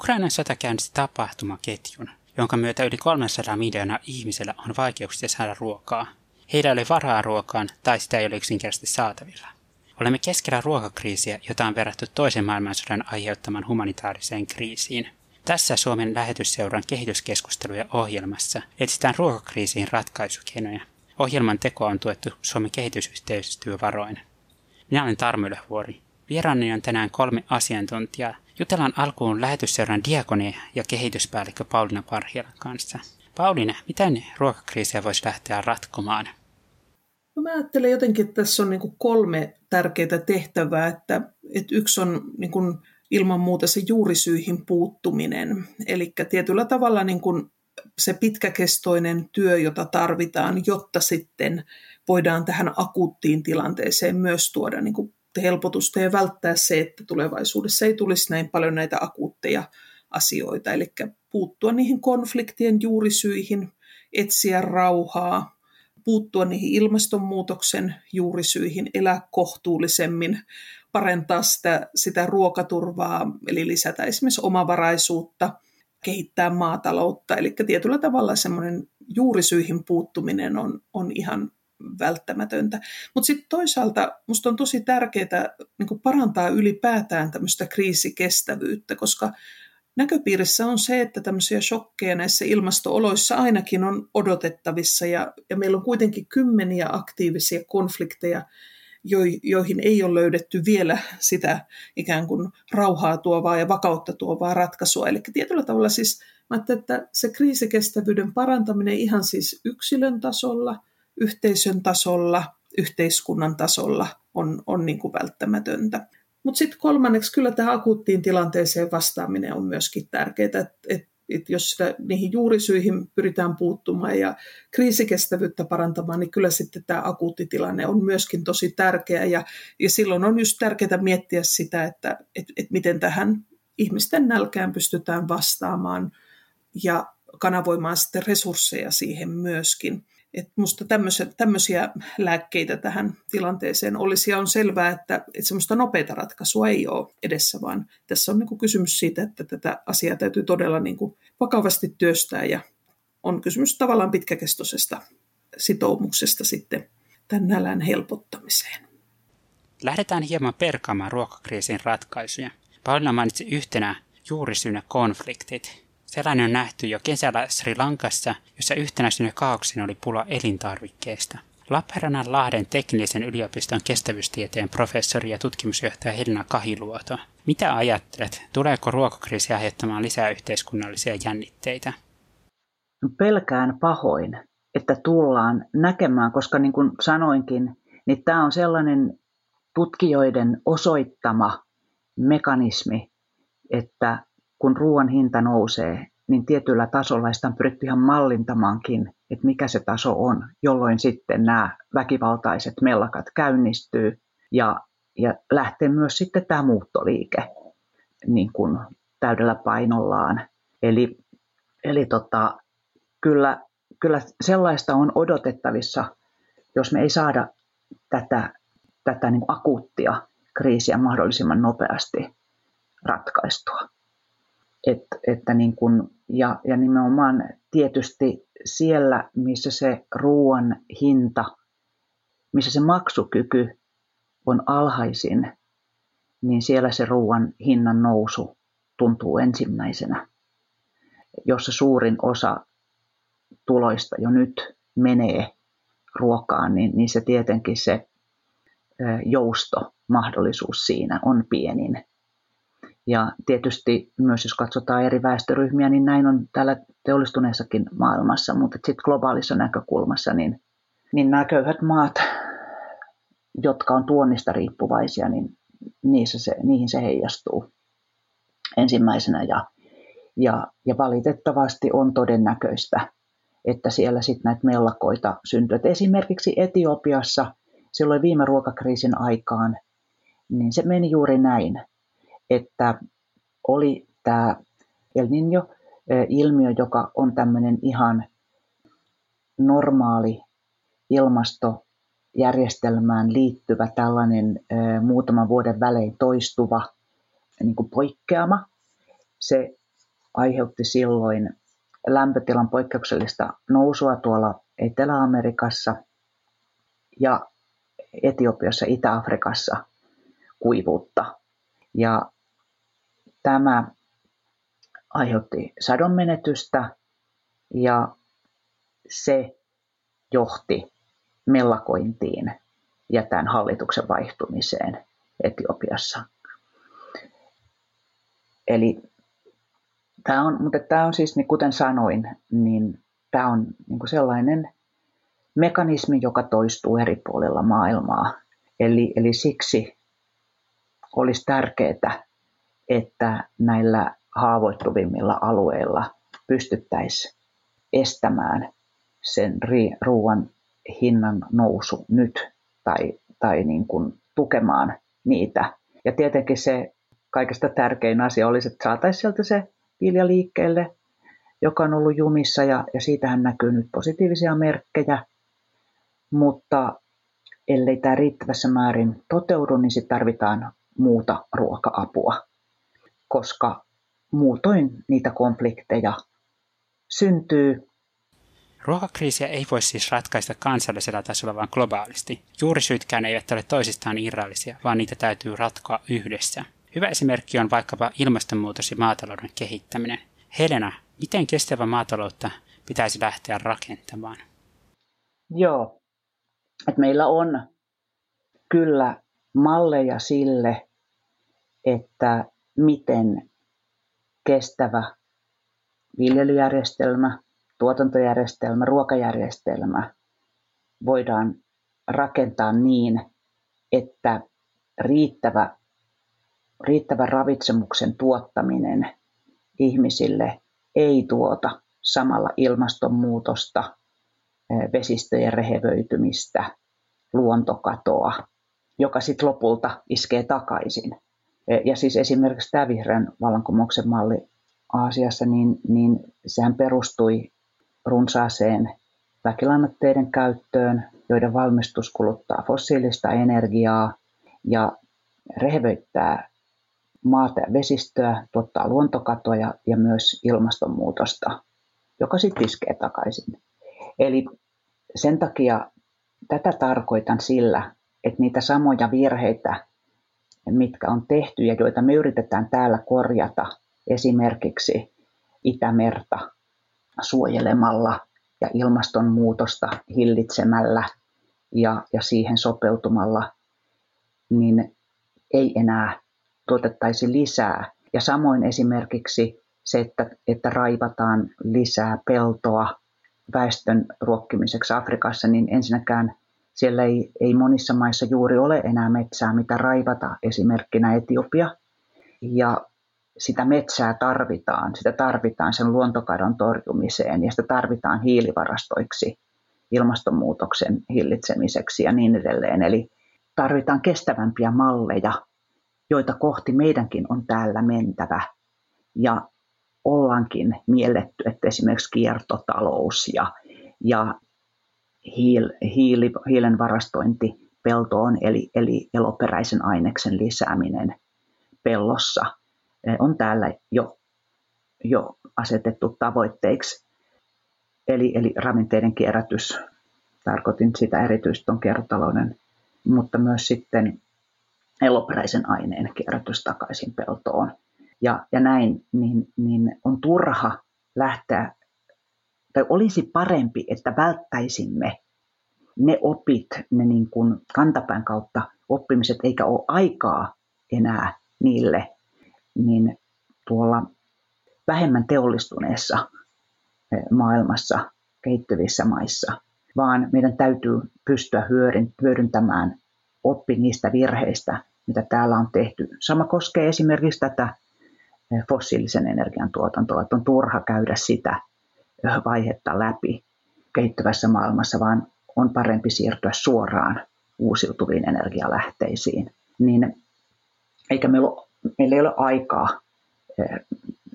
Ukrainan sota käynnisti tapahtumaketjun, jonka myötä yli 300 miljoonaa ihmisellä on vaikeuksia saada ruokaa. Heillä oli varaa ruokaan tai sitä ei ole yksinkertaisesti saatavilla. Olemme keskellä ruokakriisiä, jota on verrattu toisen maailmansodan aiheuttaman humanitaariseen kriisiin. Tässä Suomen lähetysseuran kehityskeskusteluja ohjelmassa etsitään ruokakriisiin ratkaisukeinoja. Ohjelman tekoa on tuettu Suomen kehitysyhteistyövaroin. Minä olen Tarmo. Vieraani on tänään kolme asiantuntijaa. Jutellaan alkuun lähetysseuran diakoni ja kehityspäällikkö Pauliina Parhielan kanssa. Pauliina, miten ruokakriisiä voisi lähteä ratkomaan? No mä ajattelen jotenkin, että tässä on niin kolme tärkeää tehtävää. Että, että yksi on niin kuin ilman muuta se juurisyihin puuttuminen. Eli tietyllä tavalla niin kuin se pitkäkestoinen työ, jota tarvitaan, jotta sitten voidaan tähän akuuttiin tilanteeseen myös tuoda niin kuin helpotusta ja välttää se, että tulevaisuudessa ei tulisi näin paljon näitä akuutteja asioita. Eli puuttua niihin konfliktien juurisyihin, etsiä rauhaa, puuttua niihin ilmastonmuutoksen juurisyihin, elää kohtuullisemmin, parentaa sitä, sitä ruokaturvaa, eli lisätä esimerkiksi omavaraisuutta, kehittää maataloutta. Eli tietyllä tavalla semmoinen juurisyihin puuttuminen on, on ihan välttämätöntä. Mutta sitten toisaalta minusta on tosi tärkeää niin parantaa ylipäätään tämmöistä kriisikestävyyttä, koska näköpiirissä on se, että tämmöisiä shokkeja näissä ilmastooloissa ainakin on odotettavissa ja, ja meillä on kuitenkin kymmeniä aktiivisia konflikteja, joihin ei ole löydetty vielä sitä ikään kuin rauhaa tuovaa ja vakautta tuovaa ratkaisua. Eli tietyllä tavalla siis mä että se kriisikestävyyden parantaminen ihan siis yksilön tasolla, yhteisön tasolla, yhteiskunnan tasolla on, on niin kuin välttämätöntä. Mutta sitten kolmanneksi kyllä tähän akuuttiin tilanteeseen vastaaminen on myöskin tärkeää, että et, et jos sitä, niihin juurisyihin pyritään puuttumaan ja kriisikestävyyttä parantamaan, niin kyllä sitten tämä akuutti tilanne on myöskin tosi tärkeä ja, ja silloin on just tärkeää miettiä sitä, että et, et miten tähän ihmisten nälkään pystytään vastaamaan ja kanavoimaan sitten resursseja siihen myöskin. Että minusta tämmöisiä lääkkeitä tähän tilanteeseen olisi ja on selvää, että, että semmoista nopeita ratkaisua ei ole edessä, vaan tässä on niin kysymys siitä, että tätä asiaa täytyy todella niin vakavasti työstää ja on kysymys tavallaan pitkäkestoisesta sitoumuksesta sitten tämän nälän helpottamiseen. Lähdetään hieman perkaamaan ruokakriisin ratkaisuja. Paulina mainitsi yhtenä juurisyynä konfliktit. Sellainen on nähty jo kesällä Sri Lankassa, jossa yhtenä syynä oli pula elintarvikkeista. Lappeenrannan Lahden teknillisen yliopiston kestävyystieteen professori ja tutkimusjohtaja Helena Kahiluoto. Mitä ajattelet, tuleeko ruokakriisi aiheuttamaan lisää yhteiskunnallisia jännitteitä? Pelkään pahoin, että tullaan näkemään, koska niin kuin sanoinkin, niin tämä on sellainen tutkijoiden osoittama mekanismi, että kun ruoan hinta nousee, niin tietyllä tasolla sitä on pyritty ihan mallintamaankin, että mikä se taso on, jolloin sitten nämä väkivaltaiset mellakat käynnistyy ja, ja lähtee myös sitten tämä muuttoliike niin kuin täydellä painollaan. Eli, eli tota, kyllä, kyllä sellaista on odotettavissa, jos me ei saada tätä, tätä niin akuuttia kriisiä mahdollisimman nopeasti ratkaistua. Et, että niin kun, ja, ja nimenomaan tietysti siellä, missä se ruoan hinta, missä se maksukyky on alhaisin, niin siellä se ruoan hinnan nousu tuntuu ensimmäisenä, jossa suurin osa tuloista jo nyt menee ruokaan, niin, niin se tietenkin se joustomahdollisuus siinä on pienin. Ja tietysti myös jos katsotaan eri väestöryhmiä, niin näin on täällä teollistuneessakin maailmassa, mutta sitten globaalissa näkökulmassa, niin, niin nämä köyhät maat, jotka on tuonnista riippuvaisia, niin niissä se, niihin se heijastuu ensimmäisenä. Ja, ja, ja valitettavasti on todennäköistä, että siellä sitten näitä mellakoita syntyy. Et esimerkiksi Etiopiassa silloin viime ruokakriisin aikaan, niin se meni juuri näin, että oli tämä El Niño-ilmiö, joka on tämmöinen ihan normaali ilmastojärjestelmään liittyvä tällainen muutaman vuoden välein toistuva niin kuin poikkeama. Se aiheutti silloin lämpötilan poikkeuksellista nousua tuolla Etelä-Amerikassa ja Etiopiassa, Itä-Afrikassa kuivuutta. Ja tämä aiheutti sadonmenetystä ja se johti mellakointiin ja tämän hallituksen vaihtumiseen Etiopiassa. Eli tämä on, mutta tämä on siis, niin kuten sanoin, niin tämä on niin kuin sellainen mekanismi, joka toistuu eri puolilla maailmaa. Eli, eli siksi olisi tärkeää, että näillä haavoittuvimmilla alueilla pystyttäisiin estämään sen ruoan hinnan nousu nyt tai, tai niin kuin tukemaan niitä. Ja tietenkin se kaikista tärkein asia olisi, että saataisiin sieltä se vilja liikkeelle, joka on ollut jumissa ja, ja siitähän näkyy nyt positiivisia merkkejä. Mutta ellei tämä riittävässä määrin toteudu, niin sitten tarvitaan muuta ruoka-apua, koska muutoin niitä konflikteja syntyy. Ruokakriisiä ei voi siis ratkaista kansallisella tasolla, vaan globaalisti. Juurisyytkään eivät ole toisistaan irrallisia, vaan niitä täytyy ratkoa yhdessä. Hyvä esimerkki on vaikkapa ilmastonmuutos ja maatalouden kehittäminen. Helena, miten kestävä maataloutta pitäisi lähteä rakentamaan? Joo, että meillä on kyllä malleja sille, että miten kestävä viljelyjärjestelmä, tuotantojärjestelmä, ruokajärjestelmä voidaan rakentaa niin, että riittävä, riittävä ravitsemuksen tuottaminen ihmisille ei tuota samalla ilmastonmuutosta, vesistöjen rehevöitymistä, luontokatoa, joka sitten lopulta iskee takaisin. Ja siis esimerkiksi tämä vihreän vallankumouksen malli Aasiassa, niin, niin sehän perustui runsaaseen väkilannoitteiden käyttöön, joiden valmistus kuluttaa fossiilista energiaa ja rehevöittää maata ja vesistöä, tuottaa luontokatoa ja, ja myös ilmastonmuutosta, joka sitten iskee takaisin. Eli sen takia tätä tarkoitan sillä, että niitä samoja virheitä, mitkä on tehty ja joita me yritetään täällä korjata, esimerkiksi Itämerta suojelemalla ja ilmastonmuutosta hillitsemällä ja, ja siihen sopeutumalla, niin ei enää tuotettaisi lisää. Ja samoin esimerkiksi se, että, että raivataan lisää peltoa väestön ruokkimiseksi Afrikassa, niin ensinnäkään siellä ei, ei monissa maissa juuri ole enää metsää, mitä raivata, esimerkkinä Etiopia. Ja sitä metsää tarvitaan, sitä tarvitaan sen luontokadon torjumiseen ja sitä tarvitaan hiilivarastoiksi ilmastonmuutoksen hillitsemiseksi ja niin edelleen. Eli tarvitaan kestävämpiä malleja, joita kohti meidänkin on täällä mentävä. Ja ollaankin mielletty, että esimerkiksi kiertotalous ja, ja hiil, hiili, hiilen varastointi peltoon, eli, eli eloperäisen aineksen lisääminen pellossa, eh, on täällä jo, jo asetettu tavoitteiksi. Eli, eli ravinteiden kierrätys, tarkoitin sitä erityisesti tuon kiertotalouden, mutta myös sitten eloperäisen aineen kierrätys takaisin peltoon. Ja, ja näin, niin, niin on turha lähteä tai olisi parempi, että välttäisimme ne opit, ne niin kuin kantapään kautta oppimiset, eikä ole aikaa enää niille, niin tuolla vähemmän teollistuneessa eh, maailmassa, kehittyvissä maissa, vaan meidän täytyy pystyä hyödyntämään oppi niistä virheistä, mitä täällä on tehty. Sama koskee esimerkiksi tätä eh, fossiilisen energian tuotantoa, että on turha käydä sitä vaihetta läpi kehittyvässä maailmassa, vaan on parempi siirtyä suoraan uusiutuviin energialähteisiin. Niin, eikä meillä, meillä ei ole aikaa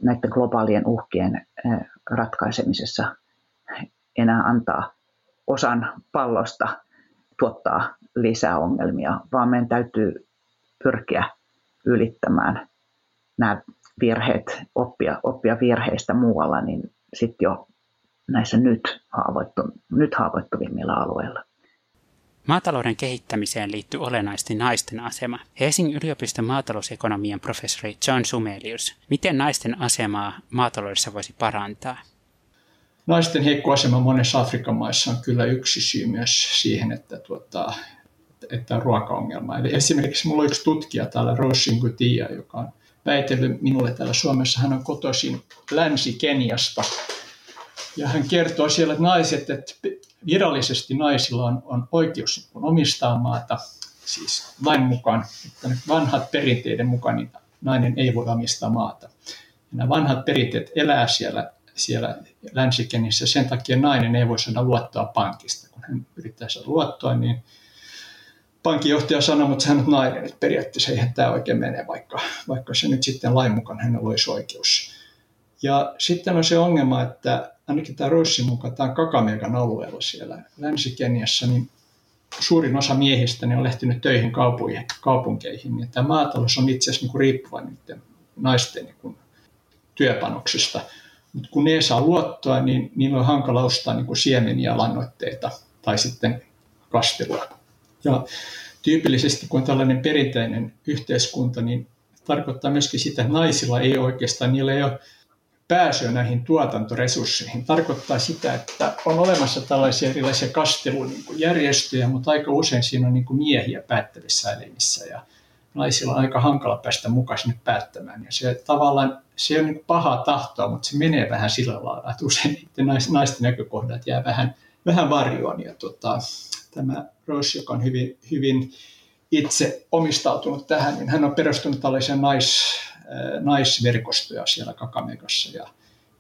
näiden globaalien uhkien ratkaisemisessa enää antaa osan pallosta tuottaa lisää ongelmia, vaan meidän täytyy pyrkiä ylittämään nämä virheet, oppia, oppia virheistä muualla, niin sitten jo näissä nyt, haavoittu, nyt haavoittuvimmilla alueilla. Maatalouden kehittämiseen liittyy olennaisesti naisten asema. Helsingin yliopiston maatalousekonomian professori John Sumelius. Miten naisten asemaa maataloudessa voisi parantaa? Naisten heikko asema monessa Afrikan maissa on kyllä yksi syy myös siihen, että, tuota, että on ruokaongelma. Eli esimerkiksi minulla on yksi tutkija täällä, Rossin Gutia, joka on väitellyt minulle täällä Suomessa. Hän on kotoisin Länsi-Keniasta. Ja hän kertoo siellä, että naiset, että virallisesti naisilla on, on oikeus omistaa maata, siis lain mukaan, että vanhat perinteiden mukaan niin nainen ei voi omistaa maata. Ja nämä vanhat perinteet elää siellä, siellä länsikenissä, sen takia nainen ei voi saada luottoa pankista. Kun hän yrittää saada luottoa, niin pankinjohtaja sanoi, mutta hän on nainen, että periaatteessa eihän tämä oikein mene, vaikka, vaikka se nyt sitten lain mukaan hänellä olisi oikeus. Ja sitten on se ongelma, että ainakin tämä Rossin mukaan, tämä Kakamegan alueella siellä Länsi-Keniassa, niin suurin osa miehistä niin on lähtenyt töihin kaupunkeihin. Ja tämä maatalous on itse asiassa niin riippuvainen naisten niin työpanoksesta. Mutta kun ne ei saa luottoa, niin niillä on hankala ostaa niin kuin siemeniä, lannoitteita tai sitten kastelua. Ja tyypillisesti, kun on tällainen perinteinen yhteiskunta, niin tarkoittaa myöskin sitä, että naisilla ei oikeastaan, niillä ei ole pääsyä näihin tuotantoresursseihin. Tarkoittaa sitä, että on olemassa tällaisia erilaisia kastelujärjestöjä, mutta aika usein siinä on niin kuin miehiä päättävissä elimissä ja naisilla on aika hankala päästä mukaan sinne päättämään. Ja se tavallaan, se on niin pahaa tahtoa, mutta se menee vähän sillä lailla, että usein naisten näkökohdat jää vähän, vähän varjoon. Ja tota, tämä Rose, joka on hyvin, hyvin itse omistautunut tähän, niin hän on perustunut tällaisen nais, naisverkostoja siellä Kakamegassa ja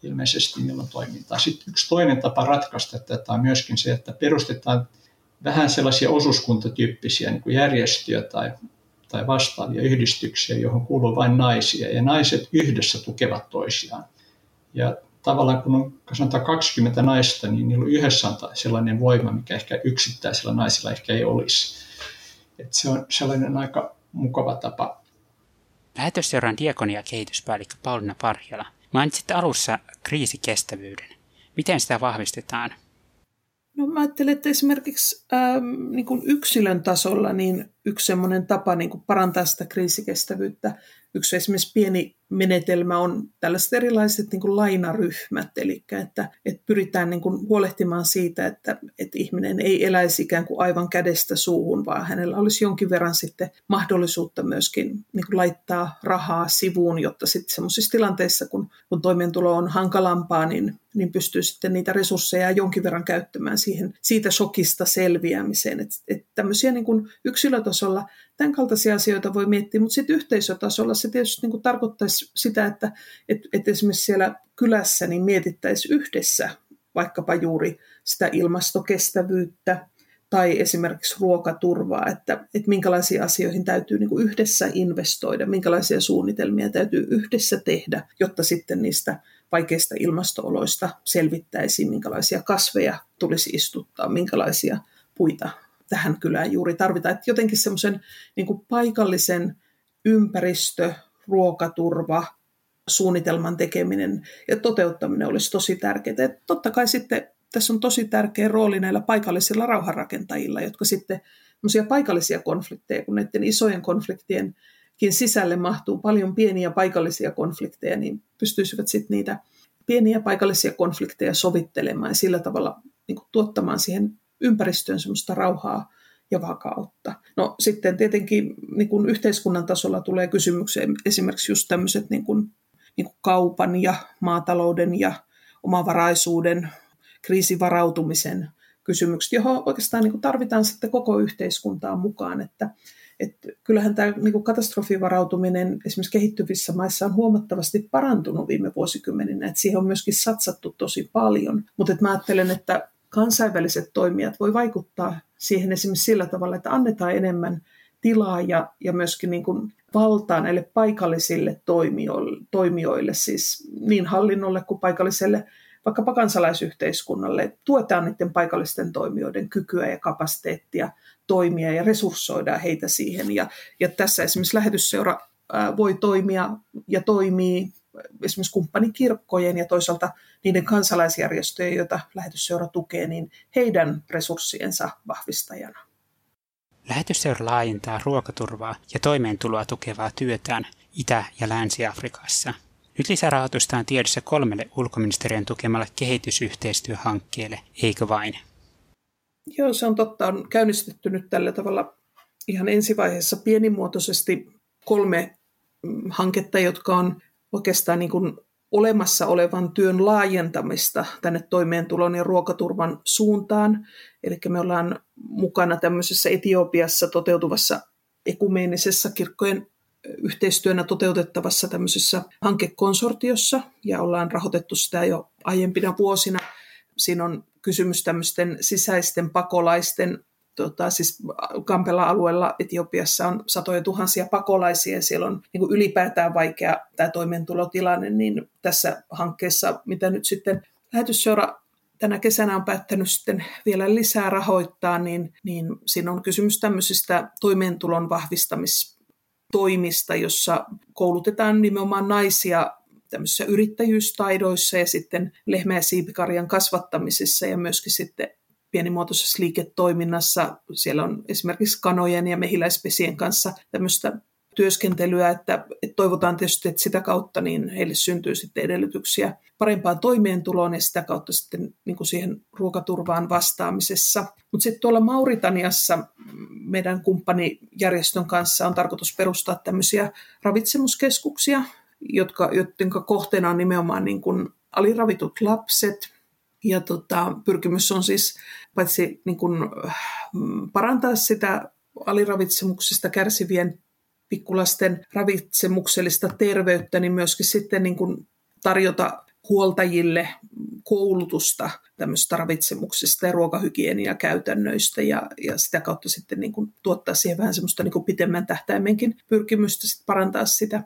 ilmeisesti niillä on toimintaa. Sitten yksi toinen tapa ratkaista tätä on myöskin se, että perustetaan vähän sellaisia osuuskuntatyyppisiä niin kuin järjestöjä tai, tai vastaavia yhdistyksiä, johon kuuluu vain naisia, ja naiset yhdessä tukevat toisiaan. Ja tavallaan kun on sanotaan 20 naista, niin niillä on yhdessä on sellainen voima, mikä ehkä yksittäisellä naisilla ehkä ei olisi. Et se on sellainen aika mukava tapa Lähetysseuran diakonia kehityspäällikkö Paulina Parjala. Mainitsit alussa kriisikestävyyden. Miten sitä vahvistetaan? No mä ajattelen, että esimerkiksi ähm, niin kuin yksilön tasolla niin yksi semmoinen tapa niin kuin parantaa sitä kriisikestävyyttä, yksi esimerkiksi pieni menetelmä on tällaiset erilaiset niin kuin lainaryhmät, eli että, että pyritään niin kuin huolehtimaan siitä, että, että ihminen ei eläisi ikään kuin aivan kädestä suuhun, vaan hänellä olisi jonkin verran sitten mahdollisuutta myöskin niin kuin laittaa rahaa sivuun, jotta sitten sellaisissa tilanteissa, kun, kun toimeentulo on hankalampaa, niin, niin pystyy sitten niitä resursseja jonkin verran käyttämään siihen, siitä shokista selviämiseen. Että että tämmöisiä niin kuin yksilötasolla tämän kaltaisia asioita voi miettiä, mutta sitten yhteisötasolla se tietysti niin kuin tarkoittaisi sitä, että et, et esimerkiksi siellä kylässä niin mietittäisiin yhdessä vaikkapa juuri sitä ilmastokestävyyttä tai esimerkiksi ruokaturvaa, että, että minkälaisiin asioihin täytyy niin kuin yhdessä investoida, minkälaisia suunnitelmia täytyy yhdessä tehdä, jotta sitten niistä vaikeista ilmastooloista selvittäisiin, minkälaisia kasveja tulisi istuttaa, minkälaisia puita tähän kylään juuri tarvitaan. Että jotenkin semmoisen niin paikallisen ympäristö, ruokaturva, suunnitelman tekeminen ja toteuttaminen olisi tosi tärkeää. Et totta kai sitten tässä on tosi tärkeä rooli näillä paikallisilla rauhanrakentajilla, jotka sitten paikallisia konflikteja, kun näiden isojen konfliktienkin sisälle mahtuu paljon pieniä paikallisia konflikteja, niin pystyisivät sitten niitä pieniä paikallisia konflikteja sovittelemaan ja sillä tavalla niin kuin tuottamaan siihen ympäristöön semmoista rauhaa ja vakautta. No sitten tietenkin niin kuin yhteiskunnan tasolla tulee kysymykseen esimerkiksi just tämmöiset niin kuin, niin kuin kaupan ja maatalouden ja omavaraisuuden, kriisivarautumisen kysymykset, johon oikeastaan niin kuin tarvitaan sitten koko yhteiskuntaa mukaan, että että kyllähän tämä niin katastrofivarautuminen esimerkiksi kehittyvissä maissa on huomattavasti parantunut viime vuosikymmeninä, että siihen on myöskin satsattu tosi paljon. Mutta mä ajattelen, että kansainväliset toimijat voi vaikuttaa siihen esimerkiksi sillä tavalla, että annetaan enemmän tilaa ja, ja myöskin niin kuin valtaa näille paikallisille toimijoille, toimijoille, siis niin hallinnolle kuin paikalliselle vaikkapa kansalaisyhteiskunnalle, tuetaan niiden paikallisten toimijoiden kykyä ja kapasiteettia toimia ja resurssoidaan heitä siihen. Ja, ja tässä esimerkiksi lähetysseura voi toimia ja toimii esimerkiksi kumppanikirkkojen ja toisaalta niiden kansalaisjärjestöjen, joita lähetysseura tukee, niin heidän resurssiensa vahvistajana. Lähetysseura laajentaa ruokaturvaa ja toimeentuloa tukevaa työtään Itä- ja Länsi-Afrikassa. Nyt lisärahoitusta on tiedossa kolmelle ulkoministeriön tukemalle kehitysyhteistyöhankkeelle, eikö vain? Joo, se on totta. On käynnistetty nyt tällä tavalla ihan ensivaiheessa pienimuotoisesti kolme mm, hanketta, jotka on oikeastaan niin kuin olemassa olevan työn laajentamista tänne toimeentulon ja ruokaturvan suuntaan. Eli me ollaan mukana tämmöisessä Etiopiassa toteutuvassa ekumeenisessa kirkkojen yhteistyönä toteutettavassa tämmöisessä hankekonsortiossa ja ollaan rahoitettu sitä jo aiempina vuosina. Siinä on kysymys tämmöisten sisäisten pakolaisten tota, siis Kampela-alueella Etiopiassa on satoja tuhansia pakolaisia siellä on niin kuin ylipäätään vaikea tämä toimeentulotilanne, niin tässä hankkeessa, mitä nyt sitten lähetysseura tänä kesänä on päättänyt sitten vielä lisää rahoittaa, niin, niin siinä on kysymys tämmöisistä toimeentulon vahvistamistoimista, jossa koulutetaan nimenomaan naisia tämmöisissä yrittäjyystaidoissa ja sitten lehmä- ja siipikarjan kasvattamisessa ja myöskin sitten pienimuotoisessa liiketoiminnassa. Siellä on esimerkiksi kanojen ja mehiläispesien kanssa tämmöistä työskentelyä, että, että toivotaan tietysti, että sitä kautta niin heille syntyy sitten edellytyksiä parempaan toimeentuloon ja sitä kautta sitten niin kuin siihen ruokaturvaan vastaamisessa. Mutta sitten tuolla Mauritaniassa meidän kumppanijärjestön kanssa on tarkoitus perustaa tämmöisiä ravitsemuskeskuksia, jotka, joiden kohteena on nimenomaan niin kuin aliravitut lapset, ja tota, pyrkimys on siis paitsi niin kuin, mm, parantaa sitä aliravitsemuksesta kärsivien pikkulasten ravitsemuksellista terveyttä, niin myöskin sitten niin kuin tarjota huoltajille koulutusta tämmöistä ravitsemuksesta ja ruokahygieniakäytännöistä ja, ja sitä kautta sitten niin kuin tuottaa siihen vähän semmoista niin kuin pitemmän tähtäimenkin pyrkimystä sit parantaa sitä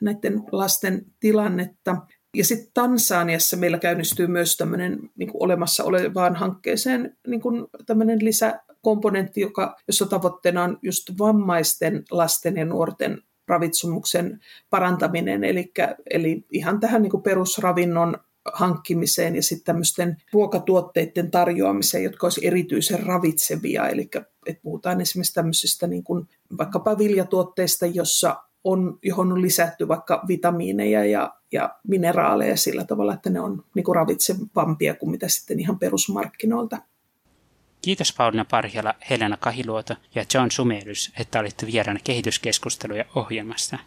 näiden lasten tilannetta. Ja sitten Tansaniassa meillä käynnistyy myös tämmöinen niin olemassa olevaan hankkeeseen niin tämmöinen lisäkomponentti, joka, jossa tavoitteena on just vammaisten lasten ja nuorten ravitsumuksen parantaminen, eli, eli ihan tähän niin perusravinnon hankkimiseen ja sitten tämmöisten ruokatuotteiden tarjoamiseen, jotka olisi erityisen ravitsevia. Eli puhutaan esimerkiksi tämmöisistä niin kuin vaikkapa viljatuotteista, jossa on, johon on lisätty vaikka vitamiineja ja, ja mineraaleja sillä tavalla, että ne on niin ravitsevampia kuin mitä sitten ihan perusmarkkinoilta. Kiitos Pauliina Parjala, Helena Kahiluoto ja John Sumelys, että olitte vieraana kehityskeskusteluja ohjelmassa.